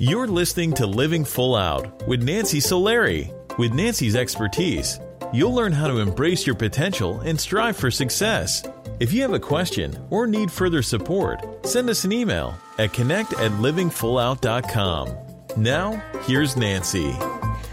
You're listening to Living Full Out with Nancy Solari. With Nancy's expertise, you'll learn how to embrace your potential and strive for success. If you have a question or need further support, send us an email at connect at livingfullout.com. Now, here's Nancy.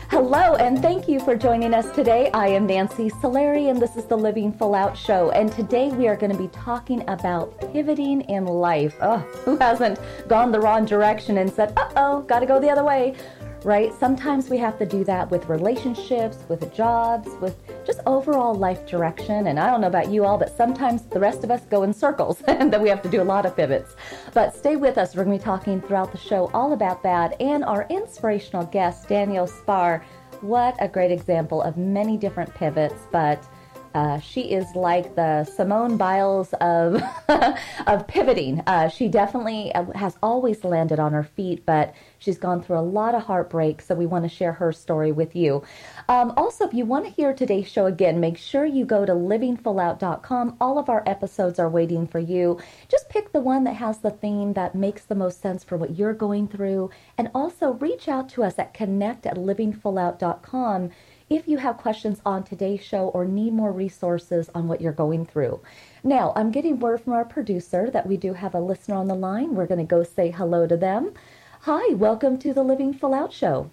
Hello, and thank you for joining us today. I am Nancy Solari, and this is the Living Full Out Show. And today we are going to be talking about pivoting in life. Oh, who hasn't gone the wrong direction and said, uh oh, got to go the other way? Right? Sometimes we have to do that with relationships, with jobs, with just overall life direction. And I don't know about you all, but sometimes the rest of us go in circles and then we have to do a lot of pivots. But stay with us. We're going to be talking throughout the show all about that. And our inspirational guest, Danielle Spar, what a great example of many different pivots, but uh, she is like the Simone Biles of of pivoting. Uh, she definitely uh, has always landed on her feet, but she's gone through a lot of heartbreak. So we want to share her story with you. Um, also, if you want to hear today's show again, make sure you go to livingfullout.com. All of our episodes are waiting for you. Just pick the one that has the theme that makes the most sense for what you're going through, and also reach out to us at connect at livingfullout.com if you have questions on today's show or need more resources on what you're going through. Now, I'm getting word from our producer that we do have a listener on the line. We're going to go say hello to them. Hi, welcome to the Living Full Out Show.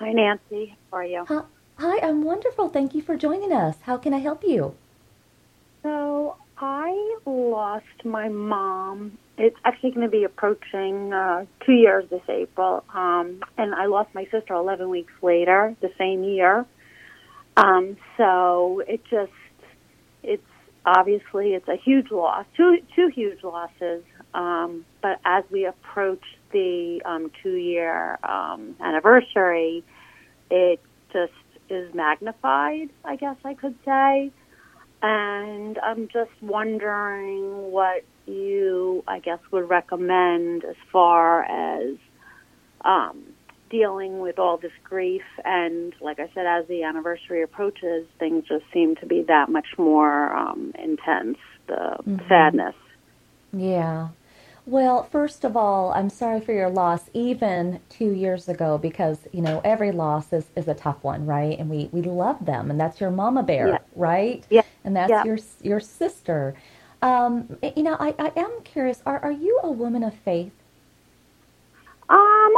Hi, Nancy. How are you? Hi, hi, I'm wonderful. Thank you for joining us. How can I help you? So, I lost my mom it's actually going to be approaching uh, two years this April. Um, and I lost my sister 11 weeks later, the same year. Um, so it just, it's obviously it's a huge loss, two two huge losses. Um, but as we approach the um, two year um, anniversary, it just is magnified. I guess I could say. And I'm just wondering what you, I guess, would recommend as far as um, dealing with all this grief. And like I said, as the anniversary approaches, things just seem to be that much more um, intense, the mm-hmm. sadness. Yeah. Well, first of all, I'm sorry for your loss, even two years ago, because you know every loss is, is a tough one, right? And we, we love them, and that's your mama bear, yeah. right? Yeah. And that's yeah. your your sister. Um, you know, I, I am curious. Are are you a woman of faith? Um,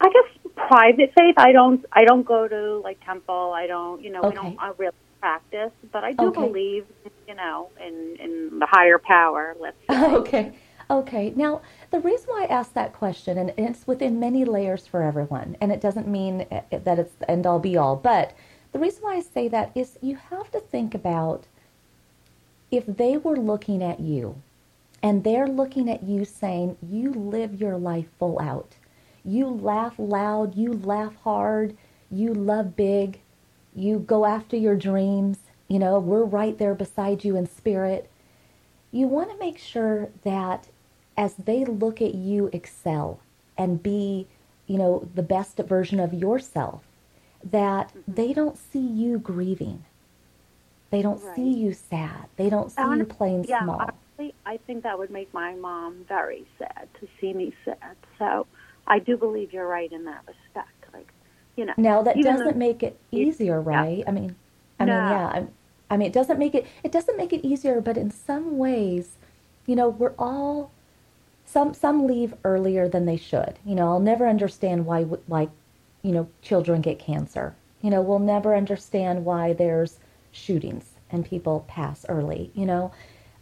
I guess private faith. I don't. I don't go to like temple. I don't. You know, okay. we don't I really practice, but I do okay. believe. You know, in in the higher power. Let's say. Okay. Okay. Now, the reason why I asked that question, and it's within many layers for everyone, and it doesn't mean eh, that it's the end all be all, but the reason why I say that is you have to think about if they were looking at you and they're looking at you saying, you live your life full out, you laugh loud, you laugh hard, you love big, you go after your dreams, you know, we're right there beside you in spirit. You want to make sure that as they look at you excel and be, you know, the best version of yourself, that mm-hmm. they don't see you grieving they don't right. see you sad. They don't see you playing yeah, small. Honestly, I think that would make my mom very sad to see me sad. So I do believe you're right in that respect. Like, you know. Now that doesn't make it easier, right? Yeah. I mean, I no. mean, yeah. I, I mean, it doesn't make it. It doesn't make it easier, but in some ways, you know, we're all. Some some leave earlier than they should. You know, I'll never understand why like, you know, children get cancer. You know, we'll never understand why there's shootings and people pass early, you know.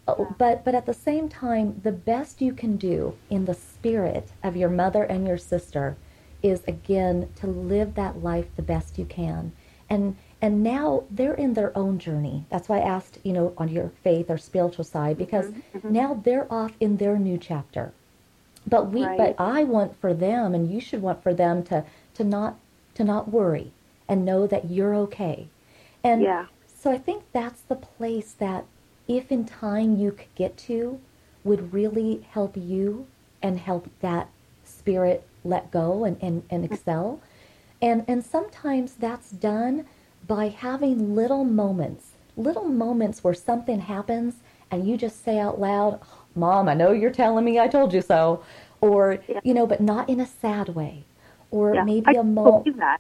Uh, Yeah. But but at the same time, the best you can do in the spirit of your mother and your sister is again to live that life the best you can. And and now they're in their own journey. That's why I asked, you know, on your faith or spiritual side because Mhm, mhm. now they're off in their new chapter. But we Right. but I want for them and you should want for them to to not to not worry and know that you're okay. And Yeah. So I think that's the place that if in time you could get to would really help you and help that spirit let go and, and, and excel. And and sometimes that's done by having little moments, little moments where something happens and you just say out loud, Mom, I know you're telling me I told you so. Or, Yeah. you know, but not in a sad way. Or yeah. maybe I a moment. believe that.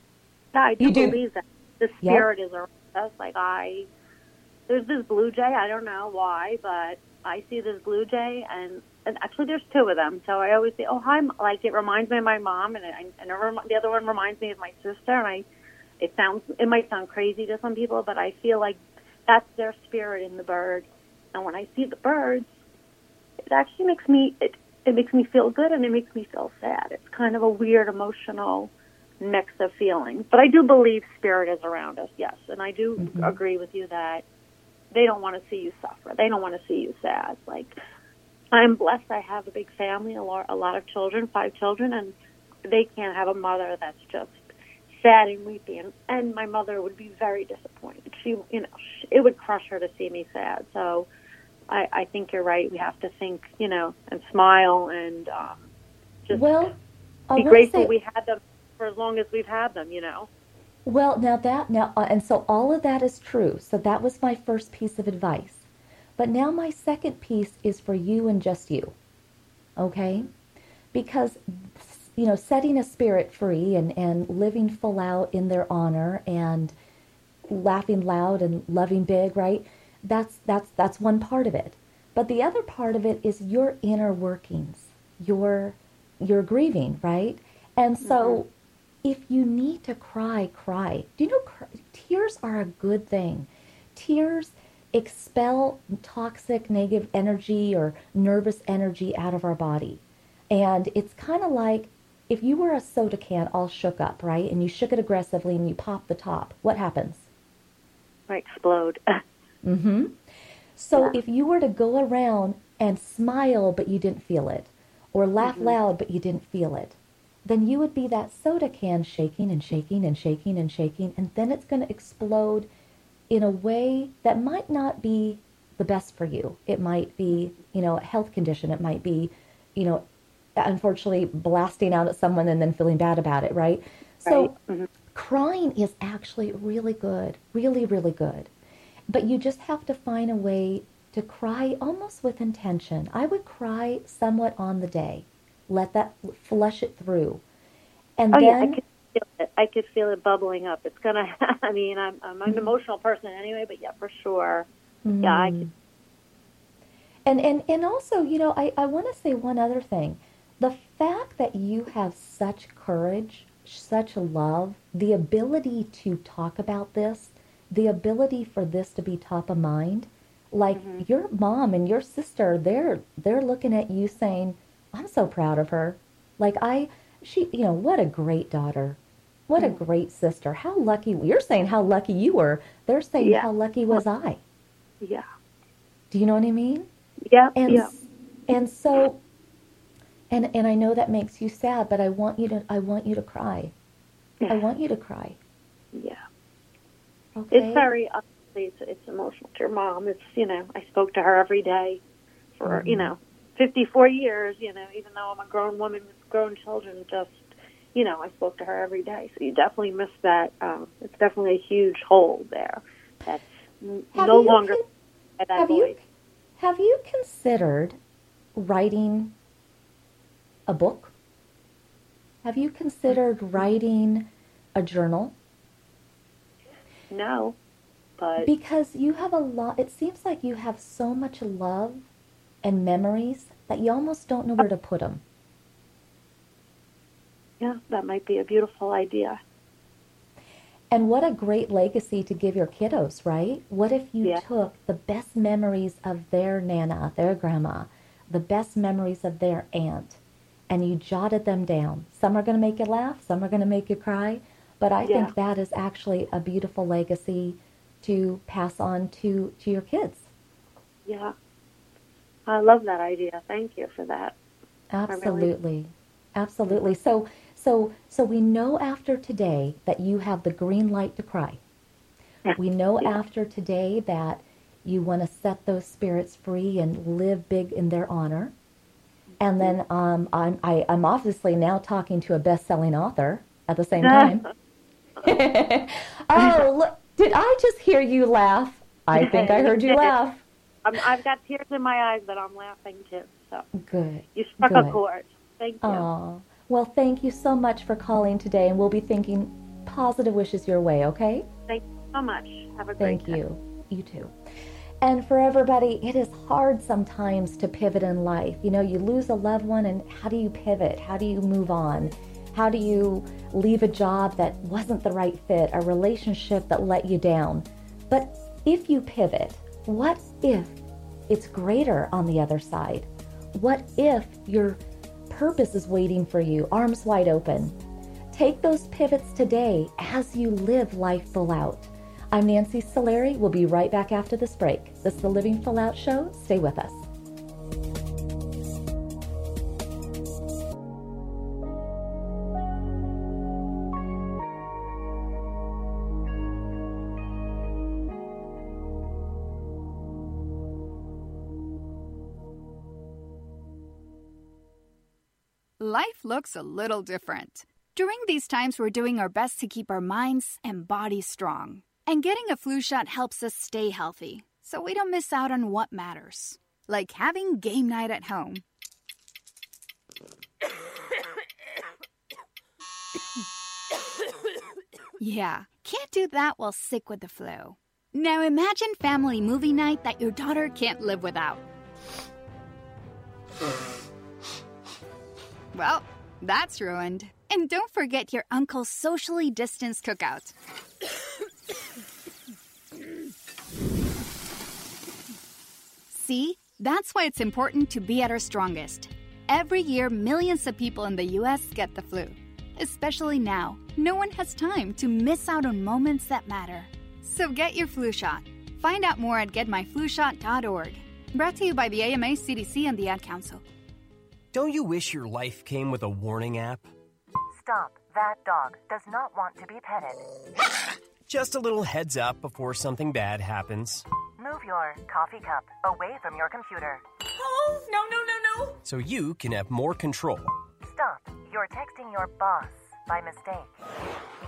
Yeah, I do, You do? believe that. The Yep. spirit is around us. Like I, there's this blue jay. I don't know why, but I see this blue jay, and, and actually there's two of them. So I always say, "Oh hi," like it reminds me of my mom, and I, and it rem- the other one reminds me of my sister. And I, it sounds, it might sound crazy to some people, but I feel like that's their spirit in the bird. And when I see the birds, it actually makes me it, it makes me feel good and it makes me feel sad. It's kind of a weird emotional mix of feelings. But I do believe spirit is around us, yes. And I do Mhm. agree with you that they don't want to see you suffer. They don't want to see you sad. Like I'm blessed. I have a big family, a lot, a lot of children, five children, and they can't have a mother that's just sad and weepy. And, and my mother would be very disappointed. She, you know, sh it would crush her to see me sad. So I, I think you're right. We have to think, you know, and smile and um, just well, be grateful say- we had them for as long as we've had them. You know. Well, now that now uh, and so all of that is true. So that was my first piece of advice. But now my second piece is for you and just you. Okay? Because you know, setting a spirit free and and living full out in their honor and laughing loud and loving big, right? That's that's that's one part of it. But the other part of it is your inner workings. Your your grieving, right? And so if you need to cry, cry. Do you know cr- tears are a good thing? Tears expel toxic negative energy or nervous energy out of our body. And it's kind of like if you were a soda can all shook up, right? And you shook it aggressively and you pop the top, what happens? I explode. Mm-hmm. So Yeah. if you were to go around and smile but you didn't feel it, or laugh Mhm. loud but you didn't feel it, then you would be that soda can shaking and shaking and shaking and shaking, and then it's going to explode in a way that might not be the best for you. It might be, you know, a health condition. It might be, you know, unfortunately blasting out at someone and then feeling bad about it, right? So right. hmm crying is actually really good, really, really good. But you just have to find a way to cry almost with intention. I would cry somewhat on the day, let that flush it through. And Oh yeah, I then, could feel it. I could feel it bubbling up. It's gonna. I mean, I'm I'm an emotional person anyway, but yeah, for sure. Yeah, I Mm. could. And, and, and also, you know, I, I want to say one other thing. The fact that you have such courage, such love, the ability to talk about this, the ability for this to be top of mind, like your mom and your sister, they're they're looking at you saying, "I'm so proud of her." Like I, she, you know, what a great daughter, what a great sister. How lucky you're saying how lucky you were. They're saying Yeah. how lucky was I. Yeah. Do you know what I mean? Yeah. and yeah. and so and and I know that makes you sad, but I want you to I want you to cry. I want you to cry. Yeah. Okay. It's very obviously it's, it's emotional to your mom. It's you know I spoke to her every day for you Mhm. know 54 years. You know even though I'm a grown woman with grown children, just you know I spoke to her every day. So you definitely miss that. Um, it's definitely a huge hole there. That's Have no longer con- that have you have you considered writing a book? Have you considered writing a journal? No, but Because you have a lot it seems like you have so much love and memories that you almost don't know where to put them. yeah, that might be a beautiful idea. And what a great legacy to give your kiddos, right? What if you Yeah. took the best memories of their nana, their grandma, the best memories of their aunt, and you jotted them down? Some are going to make you laugh, some are going to make you cry, but I Yeah. think that is actually a beautiful legacy to pass on to, to your kids. Yeah, I love that idea. Thank you for that. Absolutely. Really... Absolutely. So so so we know after today that you have the green light to cry. We know yeah. after today that you want to set those spirits free and live big in their honor. And then um, I'm, I, am i am obviously now talking to a best-selling author at the same time. oh, look, did I just hear you laugh? I think I heard you laugh. I have got tears in my eyes, but I'm laughing too. So good. You struck good. a chord. Thank you. Oh, well, thank you so much for calling today, and we'll be thinking positive wishes your way. Okay? Thank you so much. Have a great. Day. Thank you. You too. And for everybody, it is hard sometimes to pivot in life. You know, you lose a loved one, and how do you pivot? How do you move on? How do you leave a job that wasn't the right fit, a relationship that let you down? But if you pivot, what if it's greater on the other side? What if your purpose is waiting for you, arms wide open? Take those pivots today as you live life full out. I'm Nancy Solari. We'll be right back after this break. This is the Living Full Out Show. Stay with us. Life looks a little different. During these times, we're doing our best to keep our minds and bodies strong. And getting a flu shot helps us stay healthy, so we don't miss out on what matters, like having game night at home. yeah, can't do that while sick with the flu. Now imagine family movie night that your daughter can't live without. Well, that's ruined. And don't forget your uncle's socially distanced cookout. See, that's why it's important to be at our strongest. Every year, millions of people in the US get the flu. Especially now, no one has time to miss out on moments that matter. So get your flu shot. Find out more at getmyflushot.org. Brought to you by the AMA, CDC, and the Ad Council. Don't you wish your life came with a warning app? Stop. That dog does not want to be petted. Just a little heads up before something bad happens. Move your coffee cup away from your computer. Oh, no, no, no, no. So you can have more control. Stop. You're texting your boss by mistake.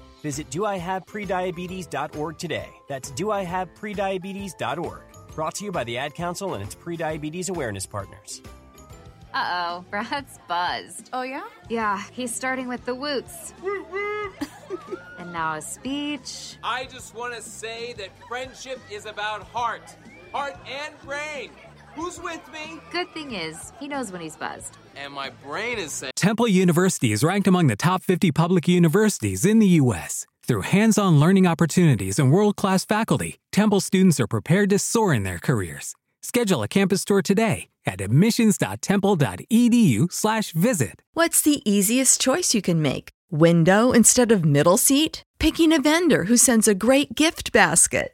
Visit doihaveprediabetes.org today. That's doihaveprediabetes.org. Brought to you by the Ad Council and its prediabetes awareness partners. Uh oh, Brad's buzzed. Oh, yeah? Yeah, he's starting with the woots. and now a speech. I just want to say that friendship is about heart, heart and brain. Who's with me? Good thing is, he knows when he's buzzed. And my brain is saying. Temple University is ranked among the top 50 public universities in the U.S. Through hands on learning opportunities and world class faculty, Temple students are prepared to soar in their careers. Schedule a campus tour today at admissions.temple.edu/slash visit. What's the easiest choice you can make? Window instead of middle seat? Picking a vendor who sends a great gift basket?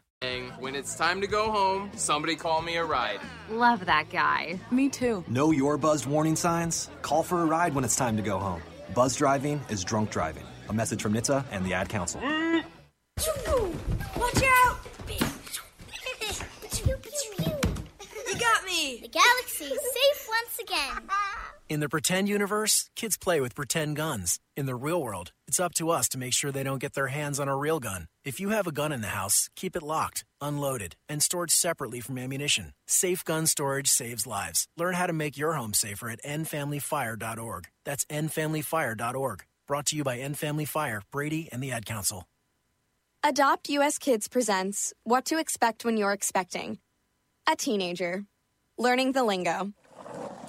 When it's time to go home, somebody call me a ride. Love that guy. Me too. Know your buzzed warning signs? Call for a ride when it's time to go home. Buzz driving is drunk driving. A message from NHTSA and the Ad Council. Watch out! you got me! The galaxy is safe once again. In the pretend universe, kids play with pretend guns. In the real world, it's up to us to make sure they don't get their hands on a real gun. If you have a gun in the house, keep it locked, unloaded, and stored separately from ammunition. Safe gun storage saves lives. Learn how to make your home safer at endfamilyfire.org. That's endfamilyfire.org. Brought to you by End Family Fire, Brady, and the Ad Council. Adopt US Kids presents What to Expect When You're Expecting. A teenager. Learning the lingo.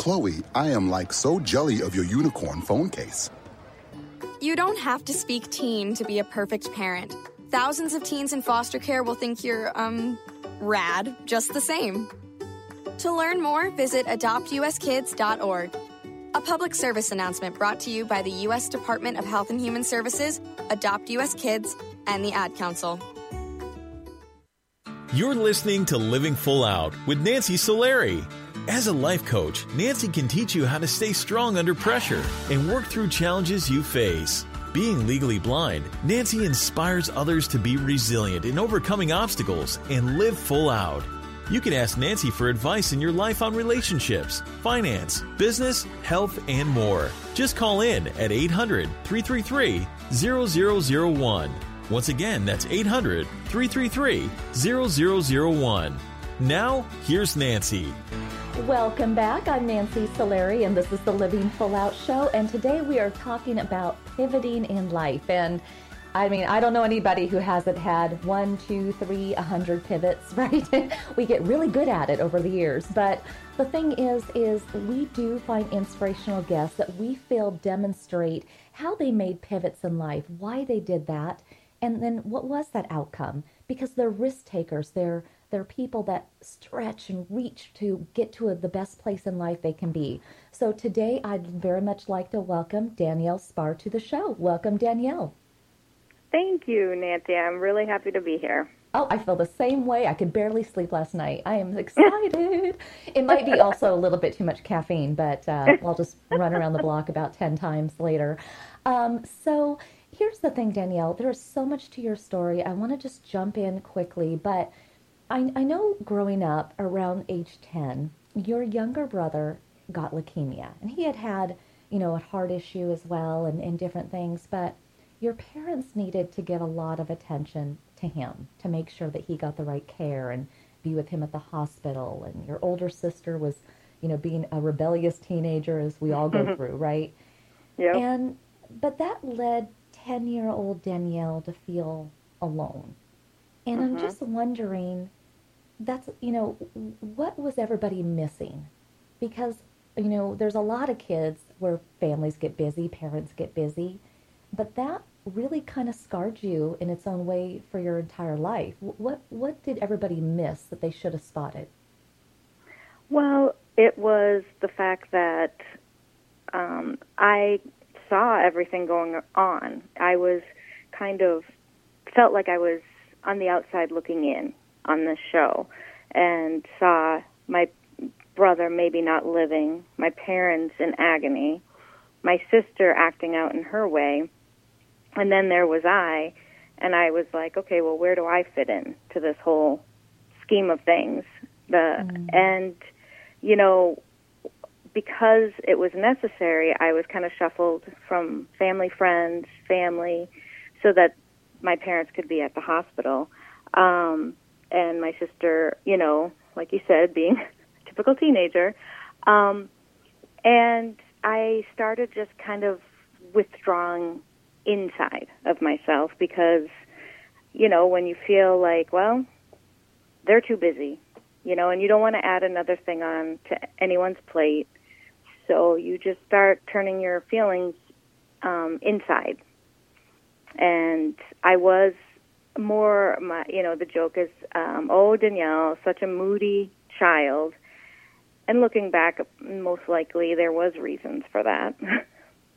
Chloe, I am like so jelly of your unicorn phone case. You don't have to speak teen to be a perfect parent. Thousands of teens in foster care will think you're, um, rad just the same. To learn more, visit adoptuskids.org. A public service announcement brought to you by the U.S. Department of Health and Human Services, Adopt U.S. Kids, and the Ad Council. You're listening to Living Full Out with Nancy Solari. As a life coach, Nancy can teach you how to stay strong under pressure and work through challenges you face. Being legally blind, Nancy inspires others to be resilient in overcoming obstacles and live full out. You can ask Nancy for advice in your life on relationships, finance, business, health, and more. Just call in at 800 333 0001. Once again, that's 800 333 0001. Now, here's Nancy. Welcome back. I'm Nancy Solari, and this is the Living Full Out Show. And today we are talking about pivoting in life. And I mean, I don't know anybody who hasn't had one, two, three, a hundred pivots, right? we get really good at it over the years. But the thing is, is we do find inspirational guests that we feel demonstrate how they made pivots in life, why they did that, and then what was that outcome? Because they're risk takers. They're they're people that stretch and reach to get to a, the best place in life they can be. So today, I'd very much like to welcome Danielle Spar to the show. Welcome, Danielle. Thank you, Nancy. I'm really happy to be here. Oh, I feel the same way. I could barely sleep last night. I am excited. it might be also a little bit too much caffeine, but uh, I'll just run around the block about 10 times later. Um, so here's the thing, Danielle. There is so much to your story. I want to just jump in quickly, but I, I know growing up around age 10, your younger brother got leukemia, and he had had, you know, a heart issue as well and, and different things, but your parents needed to give a lot of attention to him to make sure that he got the right care and be with him at the hospital. And your older sister was, you know, being a rebellious teenager as we all go through, right? Yeah. And but that led 10-year-old Danielle to feel alone. And Mhm. I'm just wondering that's you know what was everybody missing? Because you know there's a lot of kids where families get busy parents get busy but that really kind of scarred you in its own way for your entire life. What what did everybody miss that they should have spotted? Well, it was the fact that um, I saw everything going on. I was kind of felt like I was on the outside looking in on this show and saw my brother maybe not living, my parents in agony, my sister acting out in her way, and then there was I, and I was like, okay, well, where do I fit in to this whole scheme of things? The and you know because it was necessary, I was kind of shuffled from family, friends, family, so that my parents could be at the hospital. Um, and my sister, you know, like you said, being a typical teenager. Um, and I started just kind of withdrawing inside of myself because, you know, when you feel like, well, they're too busy. you know, and you don't want to add another thing on to anyone's plate. So you just start turning your feelings um, inside. And I was more, my, you know, the joke is, um, oh, Danielle, such a moody child. And looking back, most likely there was reasons for that.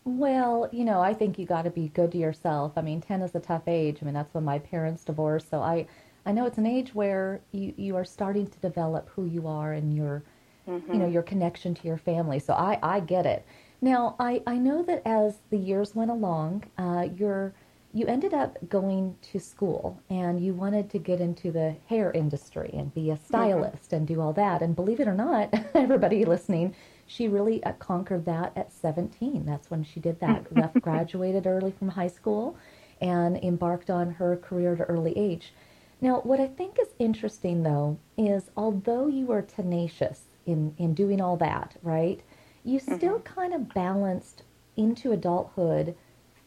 Well, you know, I think you got to be good to yourself. I mean, 10 is a tough age. I mean, that's when my parents divorced. So I, I know it's an age where you, you are starting to develop who you are and your, mm-hmm. you know, your connection to your family. So I, I get it. Now, I, I know that as the years went along, uh, you're, you ended up going to school and you wanted to get into the hair industry and be a mm-hmm. stylist mm-hmm. and do all that. And believe it or not, everybody listening, she really uh, conquered that at 17. That's when she did that. Left, graduated early from high school, and embarked on her career at an early age. Now, what I think is interesting, though, is although you were tenacious in, in doing all that, right, you mm-hmm. still kind of balanced into adulthood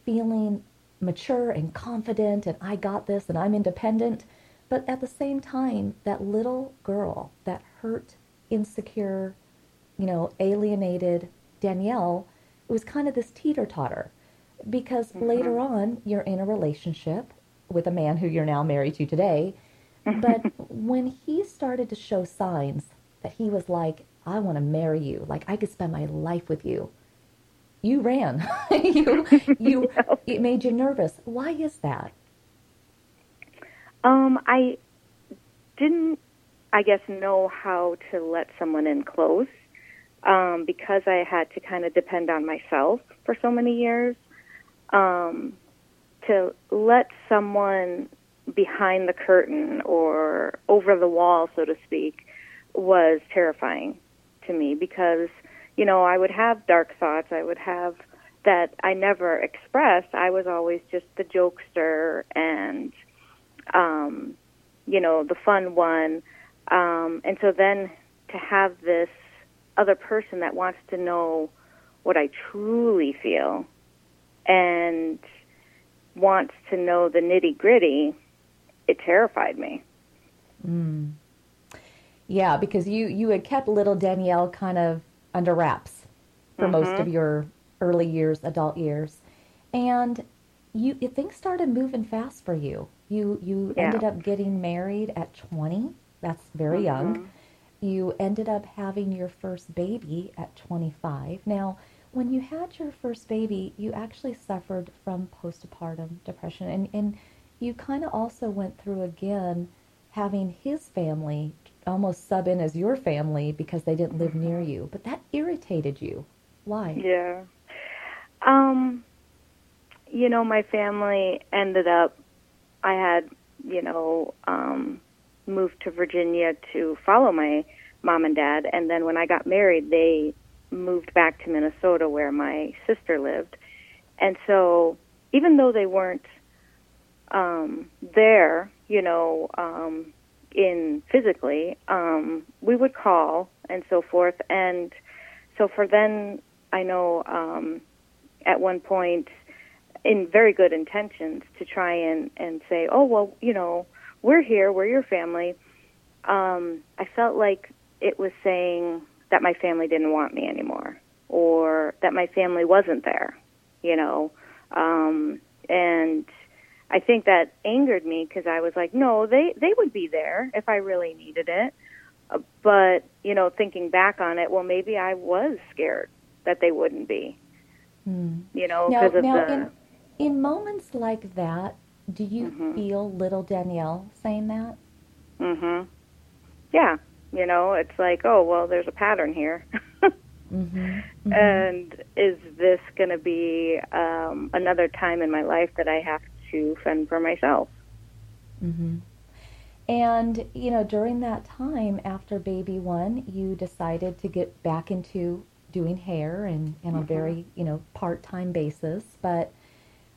feeling mature and confident, and I got this, and I'm independent. But at the same time, that little girl, that hurt, insecure, you know, alienated Danielle, it was kind of this teeter totter because mm-hmm. later on you're in a relationship with a man who you're now married to today. But when he started to show signs that he was like, I want to marry you, like I could spend my life with you, you ran. you, you, it made you nervous. Why is that? Um, I didn't, I guess, know how to let someone in close um, because I had to kind of depend on myself for so many years, um, to let someone behind the curtain or over the wall, so to speak, was terrifying to me because, you know, I would have dark thoughts. I would have that I never expressed. I was always just the jokester and, um, you know, the fun one. Um, and so then to have this other person that wants to know what I truly feel and wants to know the nitty gritty, it terrified me. Mm. Yeah, because you you had kept little Danielle kind of under wraps for mm-hmm. most of your early years, adult years, and you things started moving fast for you. You you yeah. ended up getting married at twenty. That's very mm-hmm. young you ended up having your first baby at 25. Now, when you had your first baby, you actually suffered from postpartum depression, and, and you kind of also went through again having his family almost sub in as your family because they didn't live near you. But that irritated you. Why? Yeah. Um, you know, my family ended up, I had, you know, um, moved to Virginia to follow my mom and dad. And then when I got married, they moved back to Minnesota where my sister lived. And so even though they weren't um, there, you know, um, in physically, um, we would call and so forth. And so for then, I know um, at one point, in very good intentions, to try and and say, oh well, you know, we're here, we're your family. Um, I felt like it was saying that my family didn't want me anymore or that my family wasn't there, you know. Um, and I think that angered me because I was like, no, they they would be there if I really needed it. Uh, but you know, thinking back on it, well, maybe I was scared that they wouldn't be. Hmm. You know, because of now the. In, in moments like that, do you mm-hmm. feel little Danielle saying that? Mhm. Yeah, you know, it's like, oh, well, there's a pattern here. mm-hmm. Mm-hmm. And is this going to be um, another time in my life that I have to fend for myself? Mm-hmm. And, you know, during that time after baby one, you decided to get back into doing hair and, and on a mm-hmm. very, you know, part time basis. But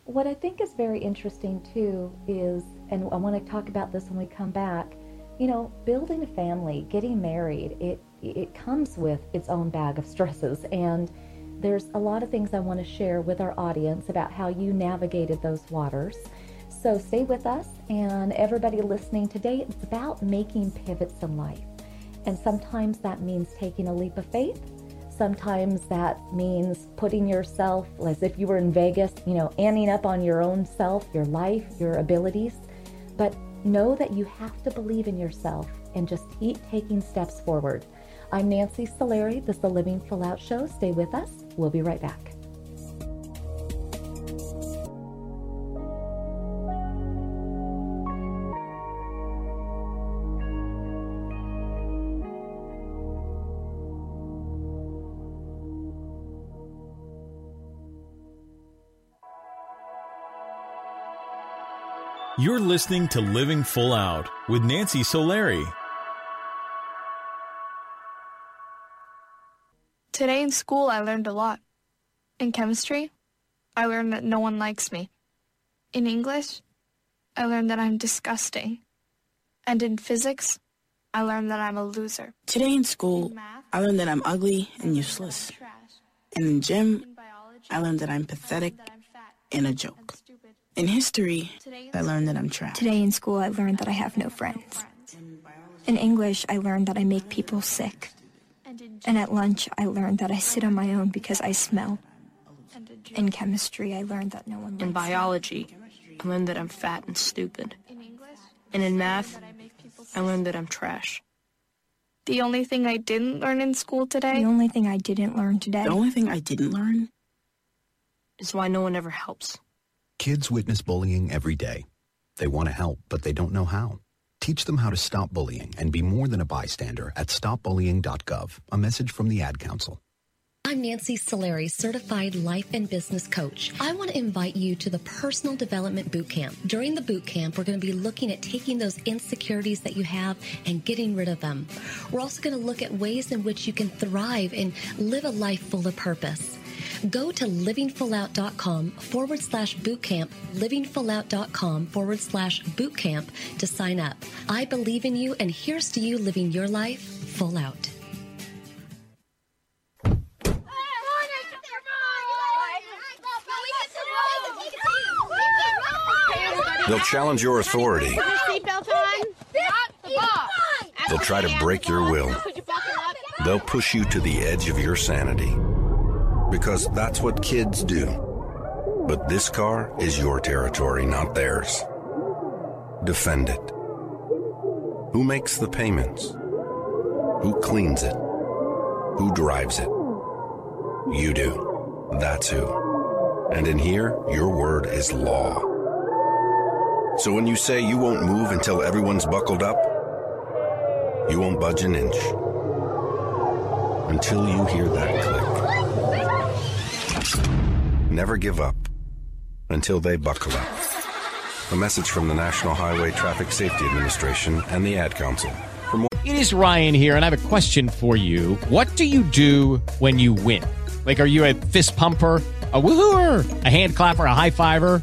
what I think is very interesting too is, and I want to talk about this when we come back, you know, building a family, getting married, it it comes with its own bag of stresses and there's a lot of things I want to share with our audience about how you navigated those waters. So stay with us and everybody listening today, it's about making pivots in life. And sometimes that means taking a leap of faith. Sometimes that means putting yourself as if you were in Vegas, you know, anning up on your own self, your life, your abilities. But know that you have to believe in yourself and just keep taking steps forward. I'm Nancy Solari. This is the Living Full Out Show. Stay with us. We'll be right back. You're listening to Living Full Out with Nancy Solari. Today in school, I learned a lot. In chemistry, I learned that no one likes me. In English, I learned that I'm disgusting. And in physics, I learned that I'm a loser. Today in school, I learned that I'm ugly and useless. And in gym, I learned that I'm pathetic and a joke. In history, I learned that I'm trash. Today in school, I learned that I have no friends. In English, I learned that I make people sick. And at lunch, I learned that I sit on my own because I smell. In chemistry, I learned that no one In biology, I learned that I'm fat and stupid. And in math, I learned that I'm trash. The only thing I didn't learn in school today. The only thing I didn't learn today. The only thing I didn't learn is why no one ever helps. Kids witness bullying every day. They want to help, but they don't know how. Teach them how to stop bullying and be more than a bystander at stopbullying.gov. A message from the Ad Council. I'm Nancy Solari, certified life and business coach. I want to invite you to the Personal Development Boot Camp. During the boot camp, we're going to be looking at taking those insecurities that you have and getting rid of them. We're also going to look at ways in which you can thrive and live a life full of purpose. Go to livingfullout.com forward slash bootcamp, livingfullout.com forward slash bootcamp to sign up. I believe in you, and here's to you living your life full out. They'll challenge your authority. They'll try to break your will. They'll push you to the edge of your sanity. Because that's what kids do. But this car is your territory, not theirs. Defend it. Who makes the payments? Who cleans it? Who drives it? You do. That's who. And in here, your word is law. So when you say you won't move until everyone's buckled up, you won't budge an inch. Until you hear that click. Never give up until they buckle up. A message from the National Highway Traffic Safety Administration and the Ad Council. More It is Ryan here, and I have a question for you. What do you do when you win? Like, are you a fist pumper? A woohooer, a hand clapper, a high fiver.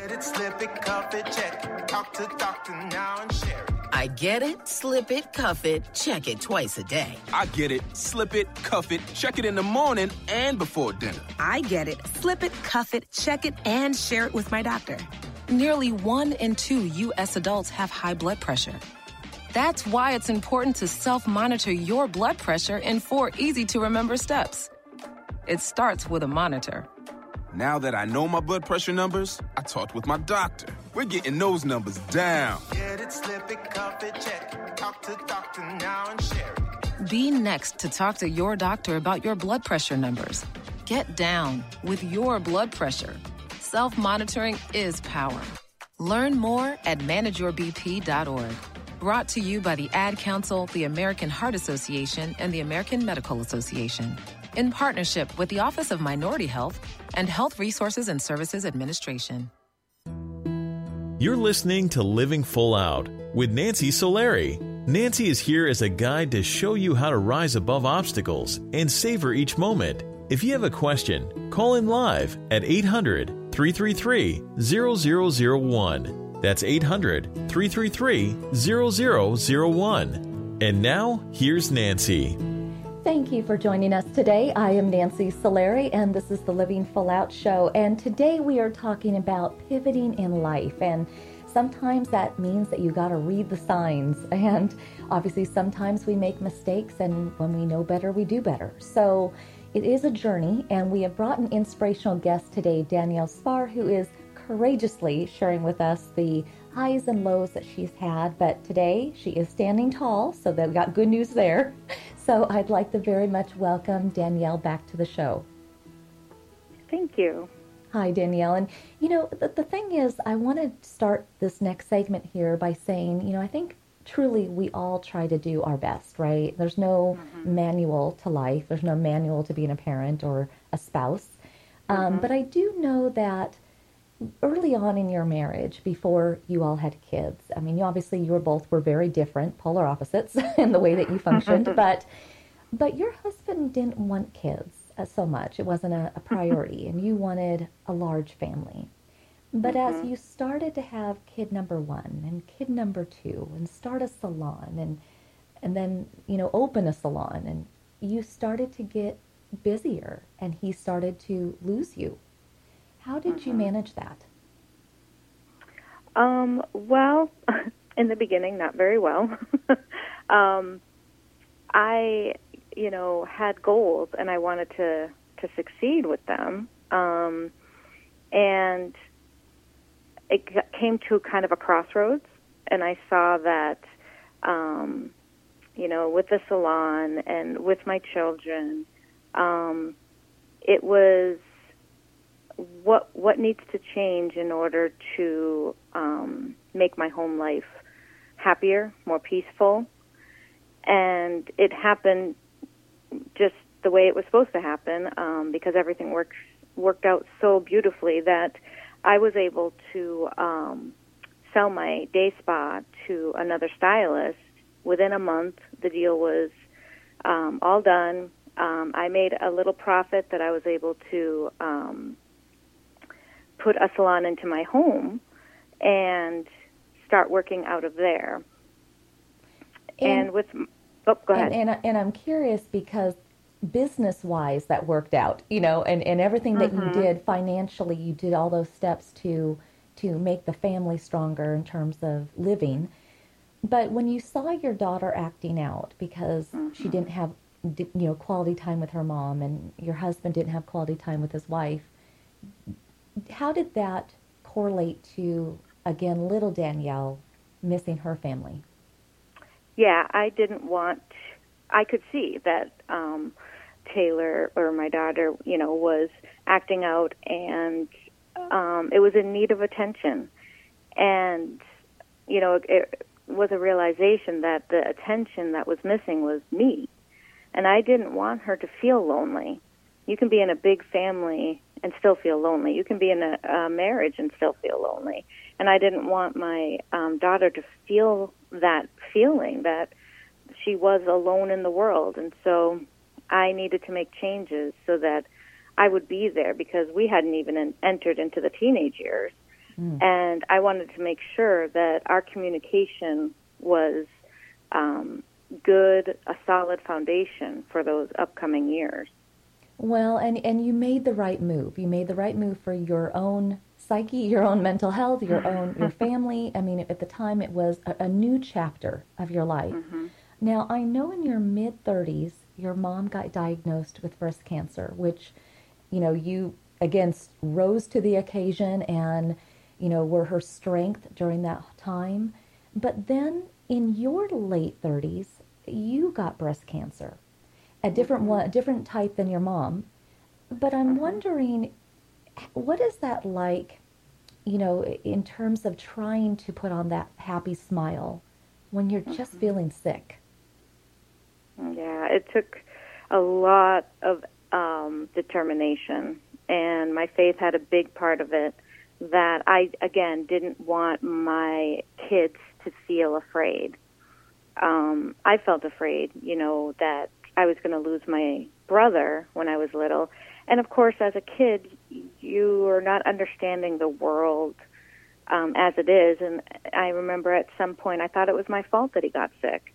Get it, slip it, cuff it, check it. Talk to doctor now and share it. I get it, slip it, cuff it, check it twice a day. I get it, slip it, cuff it, check it in the morning and before dinner. I get it, slip it, cuff it, check it, and share it with my doctor. Nearly one in two U.S. adults have high blood pressure. That's why it's important to self monitor your blood pressure in four easy to remember steps. It starts with a monitor. Now that I know my blood pressure numbers, I talked with my doctor. We're getting those numbers down. Get it, slip it, cuff it, check it. Talk to doctor now and share it. Be next to talk to your doctor about your blood pressure numbers. Get down with your blood pressure. Self monitoring is power. Learn more at manageyourbp.org. Brought to you by the Ad Council, the American Heart Association, and the American Medical Association. In partnership with the Office of Minority Health and Health Resources and Services Administration. You're listening to Living Full Out with Nancy Solari. Nancy is here as a guide to show you how to rise above obstacles and savor each moment. If you have a question, call in live at 800 333 0001. That's 800 333 0001. And now, here's Nancy. Thank you for joining us today. I am Nancy Solari, and this is the Living Full Out Show. And today we are talking about pivoting in life. And sometimes that means that you got to read the signs. And obviously, sometimes we make mistakes, and when we know better, we do better. So it is a journey, and we have brought an inspirational guest today, Danielle Spar, who is courageously sharing with us the highs and lows that she's had. But today she is standing tall, so that we got good news there. So I'd like to very much welcome Danielle back to the show. Thank you. Hi, Danielle. And, you know, the, the thing is, I want to start this next segment here by saying, you know, I think truly we all try to do our best, right? There's no mm-hmm. manual to life, there's no manual to being a parent or a spouse. Um, mm-hmm. but I do know that early on in your marriage before you all had kids i mean you obviously you were both were very different polar opposites in the way that you functioned but but your husband didn't want kids uh, so much. It wasn't a, a priority and you wanted a large family. But mm-hmm. as you started to have kid number one and kid number two and start a salon and and then you know open a salon and you started to get busier and he started to lose you how did mm-hmm. you manage that? Um, well, in the beginning, not very well. um, I, you know, had goals and I wanted to to succeed with them. Um, and it came to kind of a crossroads, and I saw that, um, you know, with the salon and with my children, um, it was what what needs to change in order to um, make my home life happier, more peaceful, and it happened just the way it was supposed to happen um, because everything works worked out so beautifully that I was able to um, sell my day spa to another stylist within a month. The deal was um, all done. Um, I made a little profit that I was able to um, put a salon into my home and start working out of there. And, and with, oh, go ahead. And, and, and I'm curious because business wise that worked out, you know, and, and everything that mm-hmm. you did financially, you did all those steps to to make the family stronger in terms of living. But when you saw your daughter acting out because mm-hmm. she didn't have you know quality time with her mom and your husband didn't have quality time with his wife, how did that correlate to again little Danielle missing her family? Yeah, I didn't want. I could see that um, Taylor or my daughter, you know, was acting out, and um, it was in need of attention, and you know, it, it was a realization that the attention that was missing was me, and I didn't want her to feel lonely. You can be in a big family and still feel lonely. You can be in a, a marriage and still feel lonely. And I didn't want my um, daughter to feel that feeling that she was alone in the world. And so I needed to make changes so that I would be there because we hadn't even entered into the teenage years. Mm. And I wanted to make sure that our communication was um, good, a solid foundation for those upcoming years. Well, and, and you made the right move. You made the right move for your own psyche, your own mental health, your own your family. I mean, at the time, it was a, a new chapter of your life. Mm-hmm. Now, I know in your mid 30s, your mom got diagnosed with breast cancer, which, you know, you again rose to the occasion and, you know, were her strength during that time. But then in your late 30s, you got breast cancer, a different one, a different type than your mom. But I'm wondering, what is that like, you know, in terms of trying to put on that happy smile when you're just feeling sick? Yeah, it took a lot of um, determination, and my faith had a big part of it. That I again didn't want my kids to feel afraid. Um, I felt afraid, you know, that I was going to lose my brother when I was little, and of course, as a kid, you are not understanding the world um, as it is. And I remember at some point I thought it was my fault that he got sick.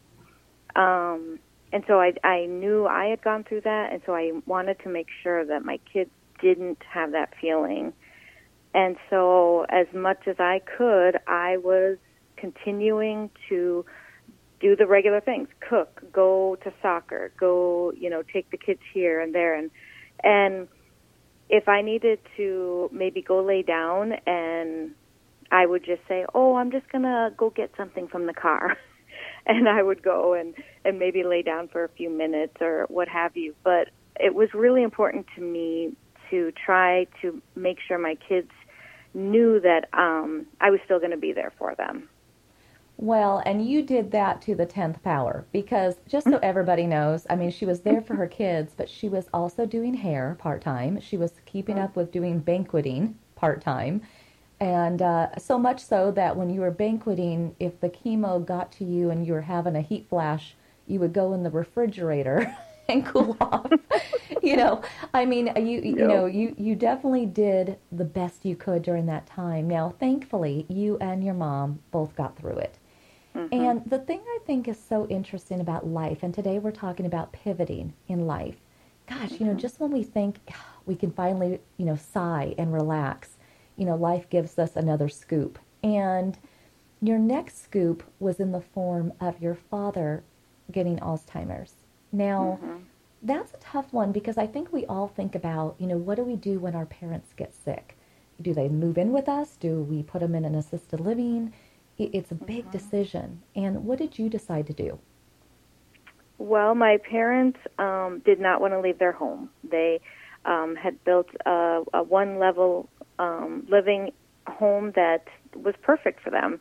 Um, and so I, I knew I had gone through that, and so I wanted to make sure that my kids didn't have that feeling. And so, as much as I could, I was continuing to do the regular things. Cook go to soccer go you know take the kids here and there. And and if i needed to maybe go lay down and i would just say oh i'm just going to go get something from the car. And i would go and and maybe lay down for a few minutes or what have you. But it was really important to me to try to make sure my kids knew that um i was still going to be there for them well, and you did that to the 10th power because just so mm. everybody knows, I mean, she was there for mm-hmm. her kids, but she was also doing hair part time. She was keeping mm. up with doing banqueting part time. And uh, so much so that when you were banqueting, if the chemo got to you and you were having a heat flash, you would go in the refrigerator and cool off. you know, I mean, you you yep. know, you you definitely did the best you could during that time. Now, thankfully, you and your mom both got through it. Mm-hmm. And the thing I think is so interesting about life, and today we're talking about pivoting in life. Gosh, you know, mm-hmm. just when we think we can finally, you know, sigh and relax, you know, life gives us another scoop. And your next scoop was in the form of your father getting Alzheimer's. Now, mm-hmm. that's a tough one because I think we all think about, you know, what do we do when our parents get sick? Do they move in with us? Do we put them in an assisted living? It's a big mm-hmm. decision. And what did you decide to do? Well, my parents um, did not want to leave their home. They um, had built a, a one level um, living home that was perfect for them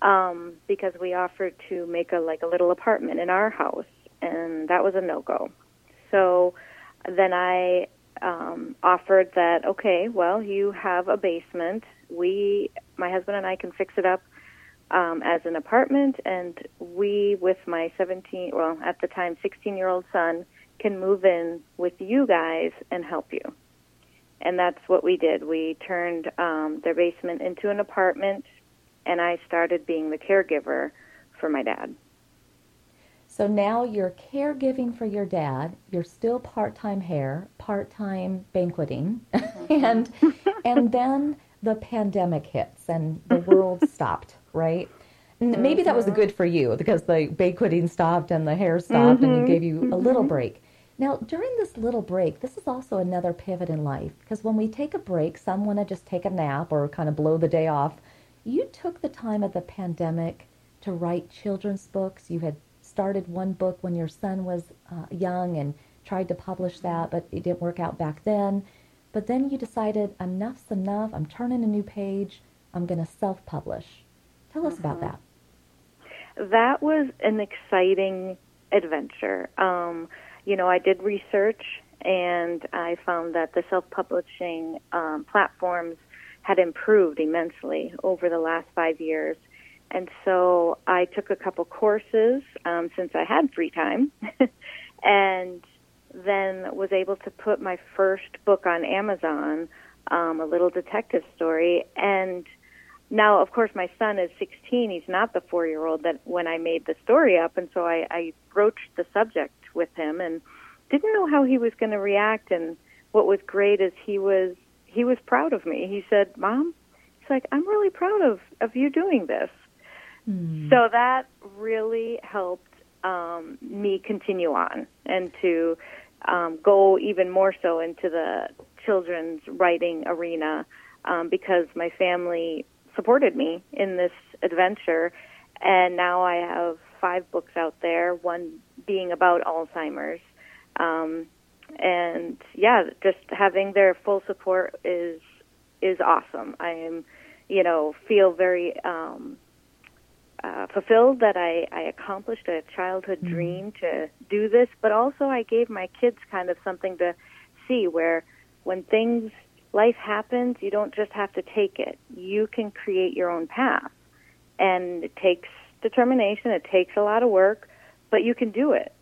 um, because we offered to make a like a little apartment in our house, and that was a no go. So then I um, offered that okay, well, you have a basement. We, my husband and I, can fix it up um, as an apartment, and we, with my 17, well, at the time, 16 year old son, can move in with you guys and help you. And that's what we did. We turned um, their basement into an apartment, and I started being the caregiver for my dad. So now you're caregiving for your dad. You're still part-time hair, part-time banqueting, mm-hmm. and and then the pandemic hits and the world stopped right? maybe that was mm-hmm. good for you because the banqueting stopped and the hair stopped mm-hmm. and it mm-hmm. gave you mm-hmm. a little break. Now, during this little break, this is also another pivot in life because when we take a break, some want to just take a nap or kind of blow the day off. You took the time of the pandemic to write children's books. You had started one book when your son was uh, young and tried to publish that, but it didn't work out back then. But then you decided enough's enough. I'm turning a new page. I'm going to self publish. Tell us mm-hmm. about that. That was an exciting adventure. Um, you know, I did research and I found that the self publishing um, platforms had improved immensely over the last five years. And so I took a couple courses um, since I had free time and then was able to put my first book on Amazon, um, a little detective story. And now, of course, my son is 16. He's not the four year old that when I made the story up. And so I, I broached the subject with him and didn't know how he was going to react. And what was great is he was he was proud of me. He said, "Mom, he's like, I'm really proud of of you doing this." Mm. So that really helped um, me continue on and to um, go even more so into the children's writing arena um, because my family supported me in this adventure, and now I have five books out there. One being about Alzheimer's, um, and yeah, just having their full support is is awesome. I am, you know, feel very um, uh, fulfilled that I, I accomplished a childhood mm-hmm. dream to do this, but also I gave my kids kind of something to see where when things, life happens, you don't just have to take it. You can create your own path. And it takes determination, it takes a lot of work, but you can do it.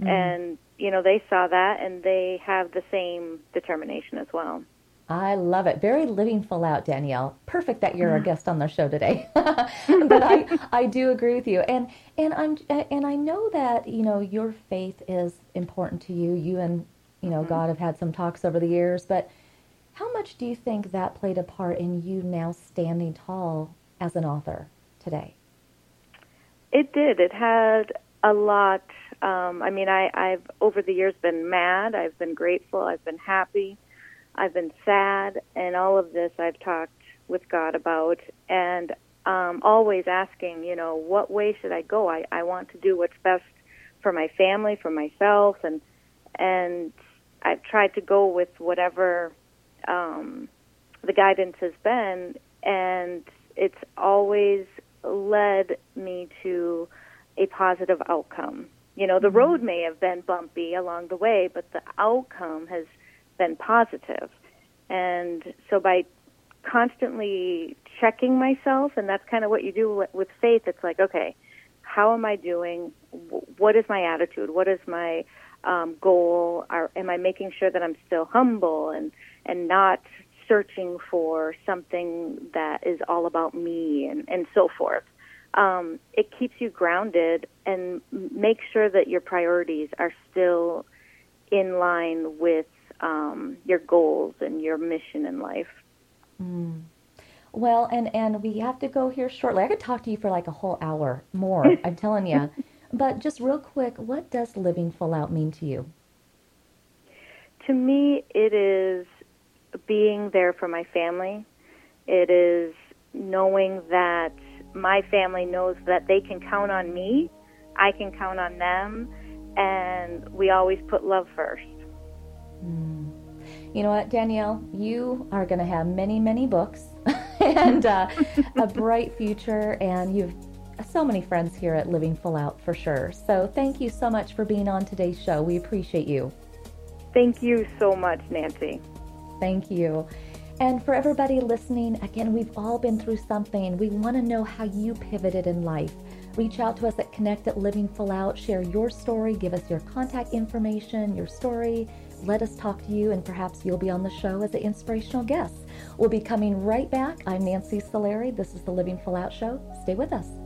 Mm-hmm. And, you know, they saw that and they have the same determination as well. I love it. Very living full out, Danielle. Perfect that you're a guest on the show today. but I, I do agree with you. And and I'm and I know that, you know, your faith is important to you. You and, you know, mm-hmm. God have had some talks over the years, but how much do you think that played a part in you now standing tall as an author today? It did. It had a lot um, I mean, I, I've over the years been mad. I've been grateful. I've been happy. I've been sad, and all of this I've talked with God about, and um, always asking, you know, what way should I go? I, I want to do what's best for my family, for myself, and and I've tried to go with whatever um, the guidance has been, and it's always led me to a positive outcome. You know, the mm-hmm. road may have been bumpy along the way, but the outcome has been positive. And so by constantly checking myself, and that's kind of what you do with faith, it's like, okay, how am I doing? What is my attitude? What is my um, goal? Are, am I making sure that I'm still humble and, and not searching for something that is all about me and, and so forth? Um, it keeps you grounded and makes sure that your priorities are still in line with um, your goals and your mission in life. Mm. Well, and and we have to go here shortly. I could talk to you for like a whole hour more. I'm telling you. But just real quick, what does living full out mean to you? To me, it is being there for my family. It is knowing that my family knows that they can count on me, I can count on them, and we always put love first. Mm. You know what, Danielle? You are going to have many, many books and uh, a bright future, and you've so many friends here at Living Full Out for sure. So thank you so much for being on today's show. We appreciate you. Thank you so much, Nancy. Thank you. And for everybody listening, again, we've all been through something. We want to know how you pivoted in life. Reach out to us at Connect at Living Full Out. Share your story. Give us your contact information, your story. Let us talk to you, and perhaps you'll be on the show as an inspirational guest. We'll be coming right back. I'm Nancy Solari. This is the Living Full Out Show. Stay with us.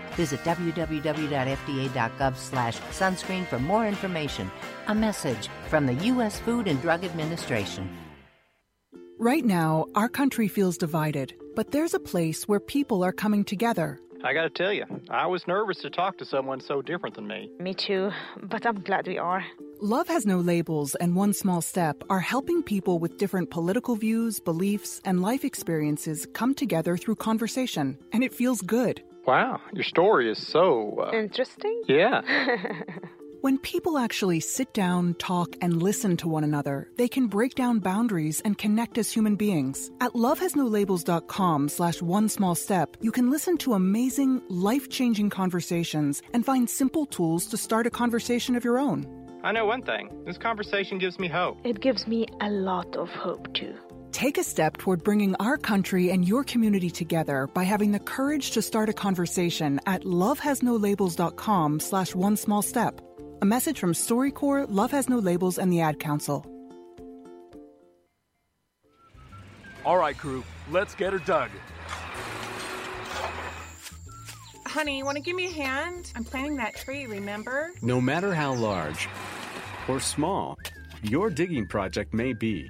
Visit www.fda.gov slash sunscreen for more information. A message from the U.S. Food and Drug Administration. Right now, our country feels divided, but there's a place where people are coming together. I gotta tell you, I was nervous to talk to someone so different than me. Me too, but I'm glad we are. Love Has No Labels and One Small Step are helping people with different political views, beliefs, and life experiences come together through conversation, and it feels good. Wow, your story is so. Uh, Interesting? Yeah. When people actually sit down, talk, and listen to one another, they can break down boundaries and connect as human beings. At lovehasnolabels.com slash one small step, you can listen to amazing, life-changing conversations and find simple tools to start a conversation of your own. I know one thing this conversation gives me hope. It gives me a lot of hope, too. Take a step toward bringing our country and your community together by having the courage to start a conversation at lovehasnolabels.com slash one small step. A message from StoryCorps, Love Has No Labels, and the Ad Council. All right, crew, let's get her dug. Honey, you want to give me a hand? I'm planting that tree, remember? No matter how large or small your digging project may be,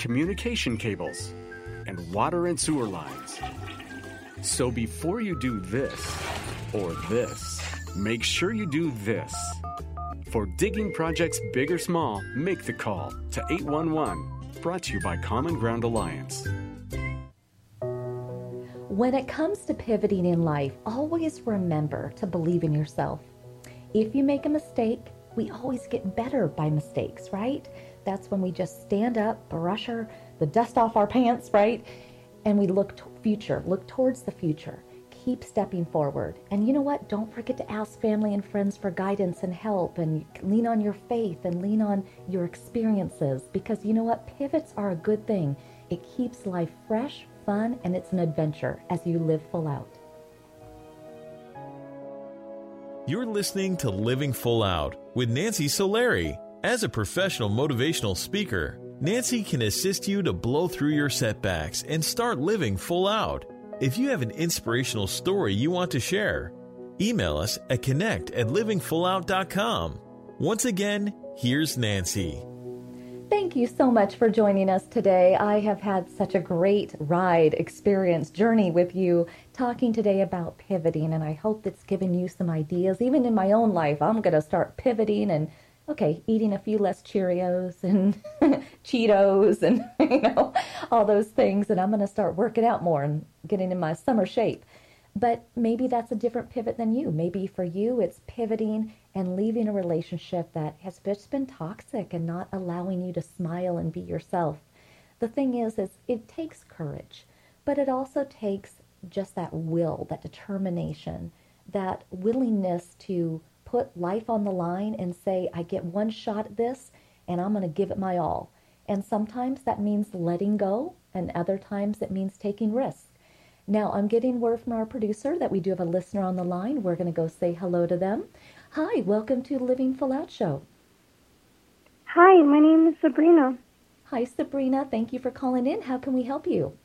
communication cables, and water and sewer lines. So before you do this or this, make sure you do this. For digging projects big or small, make the call to 811. Brought to you by Common Ground Alliance. When it comes to pivoting in life, always remember to believe in yourself. If you make a mistake, we always get better by mistakes, right? That's when we just stand up, brush our, the dust off our pants, right? And we look to future, look towards the future. Keep stepping forward. And you know what? Don't forget to ask family and friends for guidance and help and lean on your faith and lean on your experiences because you know what? Pivots are a good thing. It keeps life fresh, fun, and it's an adventure as you live full out. You're listening to Living Full Out with Nancy Solari. As a professional motivational speaker, Nancy can assist you to blow through your setbacks and start living full out. If you have an inspirational story you want to share, email us at connect at livingfullout.com. Once again, here's Nancy. Thank you so much for joining us today. I have had such a great ride, experience, journey with you talking today about pivoting, and I hope it's given you some ideas. Even in my own life, I'm going to start pivoting and okay, eating a few less Cheerios and Cheetos and you know all those things, and I'm going to start working out more and getting in my summer shape. But maybe that's a different pivot than you. Maybe for you, it's pivoting and leaving a relationship that has just been toxic and not allowing you to smile and be yourself. The thing is, is it takes courage, but it also takes just that will, that determination, that willingness to put life on the line and say, I get one shot at this and I'm going to give it my all. And sometimes that means letting go, and other times it means taking risks. Now, I'm getting word from our producer that we do have a listener on the line. We're going to go say hello to them. Hi, welcome to Living Full Out Show. Hi, my name is Sabrina. Hi, Sabrina. Thank you for calling in. How can we help you?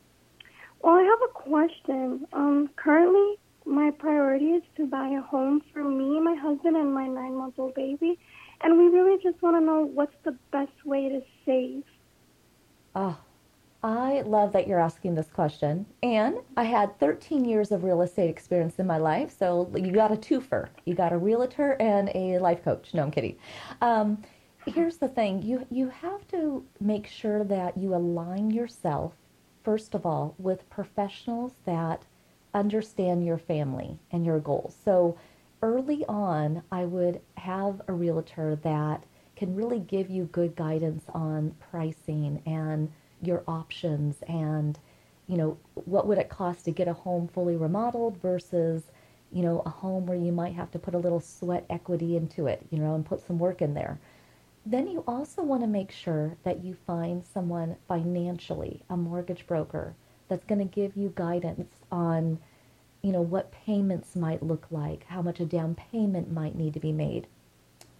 Well, I have a question. Um, currently, my priority is to buy a home for me, my husband, and my nine month old baby. And we really just want to know what's the best way to save. Oh, I love that you're asking this question. And I had 13 years of real estate experience in my life. So you got a twofer. You got a realtor and a life coach. No, I'm kidding. Um, here's the thing you, you have to make sure that you align yourself, first of all, with professionals that understand your family and your goals. So early on, I would have a realtor that can really give you good guidance on pricing and your options and you know what would it cost to get a home fully remodeled versus you know a home where you might have to put a little sweat equity into it you know and put some work in there then you also want to make sure that you find someone financially a mortgage broker that's going to give you guidance on you know what payments might look like how much a down payment might need to be made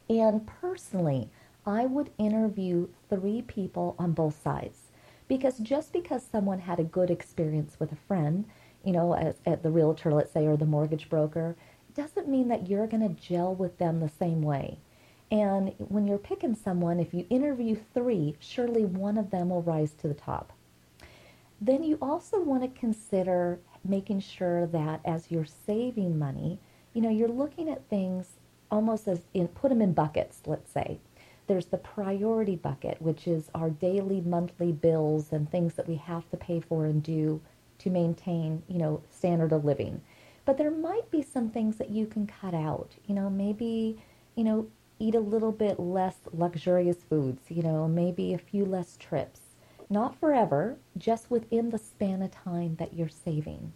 and personally i would interview three people on both sides because just because someone had a good experience with a friend, you know, as, at the realtor, let's say, or the mortgage broker, doesn't mean that you're going to gel with them the same way. And when you're picking someone, if you interview three, surely one of them will rise to the top. Then you also want to consider making sure that as you're saving money, you know, you're looking at things almost as in put them in buckets, let's say. There's the priority bucket, which is our daily, monthly bills and things that we have to pay for and do to maintain, you know, standard of living. But there might be some things that you can cut out. You know, maybe, you know, eat a little bit less luxurious foods, you know, maybe a few less trips. Not forever, just within the span of time that you're saving.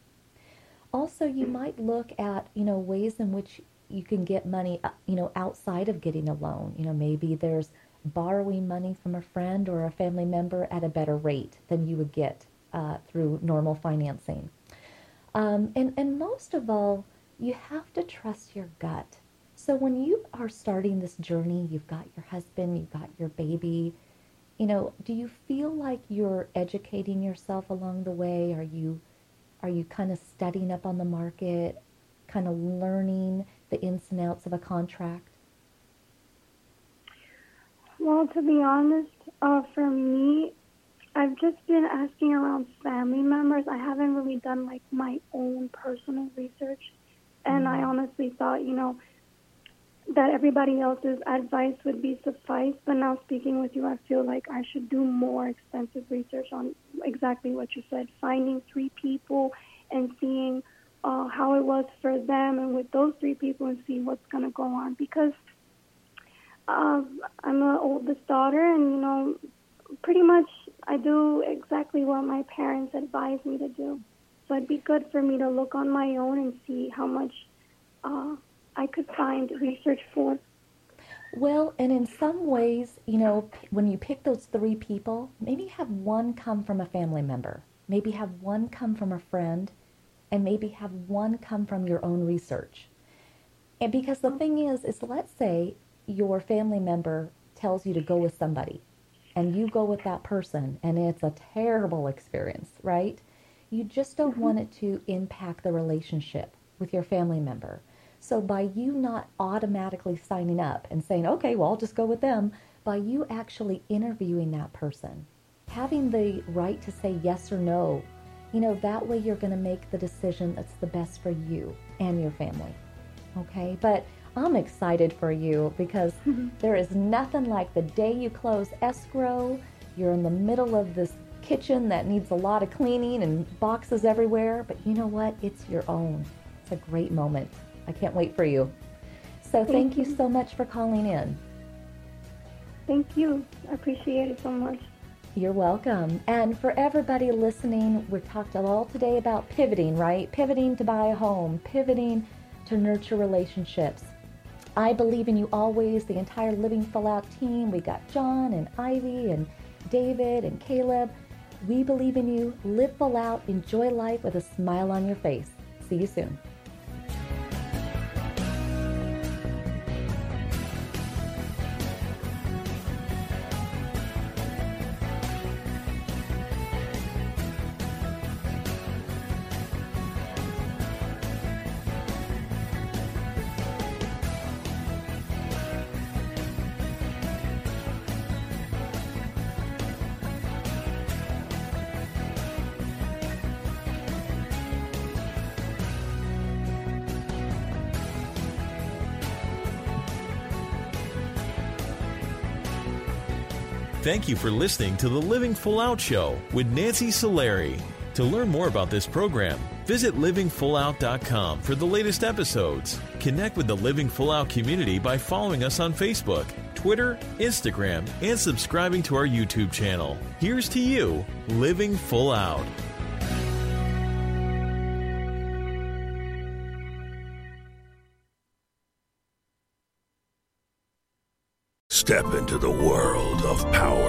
Also, you might look at, you know, ways in which you can get money, uh, you know, outside of getting a loan. You know, maybe there's borrowing money from a friend or a family member at a better rate than you would get uh, through normal financing. Um, and, and most of all, you have to trust your gut. So when you are starting this journey, you've got your husband, you've got your baby, you know, do you feel like you're educating yourself along the way? Are you are you kind of studying up on the market, kind of learning the ins and outs of a contract? Well, to be honest, uh, for me, I've just been asking around family members. I haven't really done like my own personal research. And mm-hmm. I honestly thought, you know, that everybody else's advice would be suffice. But now speaking with you, I feel like I should do more extensive research on exactly what you said, finding three people and seeing uh, how it was for them and with those three people and see what's going to go on because uh, I'm the oldest daughter and you know pretty much I do exactly what my parents advised me to do. So it'd be good for me to look on my own and see how much uh, I could find research for. Well, and in some ways, you know, when you pick those three people, maybe have one come from a family member, maybe have one come from a friend, and maybe have one come from your own research. And because the thing is, is let's say your family member tells you to go with somebody and you go with that person and it's a terrible experience, right? You just don't mm-hmm. want it to impact the relationship with your family member. So by you not automatically signing up and saying, okay, well, I'll just go with them, by you actually interviewing that person, having the right to say yes or no you know, that way you're going to make the decision that's the best for you and your family. Okay? But I'm excited for you because there is nothing like the day you close escrow, you're in the middle of this kitchen that needs a lot of cleaning and boxes everywhere, but you know what? It's your own. It's a great moment. I can't wait for you. So thank, thank you. you so much for calling in. Thank you. I appreciate it so much. You're welcome. And for everybody listening, we've talked all today about pivoting, right? Pivoting to buy a home, pivoting to nurture relationships. I believe in you always, the entire Living Full Out team. We got John and Ivy and David and Caleb. We believe in you. Live full out, enjoy life with a smile on your face. See you soon. You for listening to the Living Full Out Show with Nancy Solari. To learn more about this program, visit livingfullout.com for the latest episodes. Connect with the Living Full Out community by following us on Facebook, Twitter, Instagram, and subscribing to our YouTube channel. Here's to you, Living Full Out. Step into the world of power,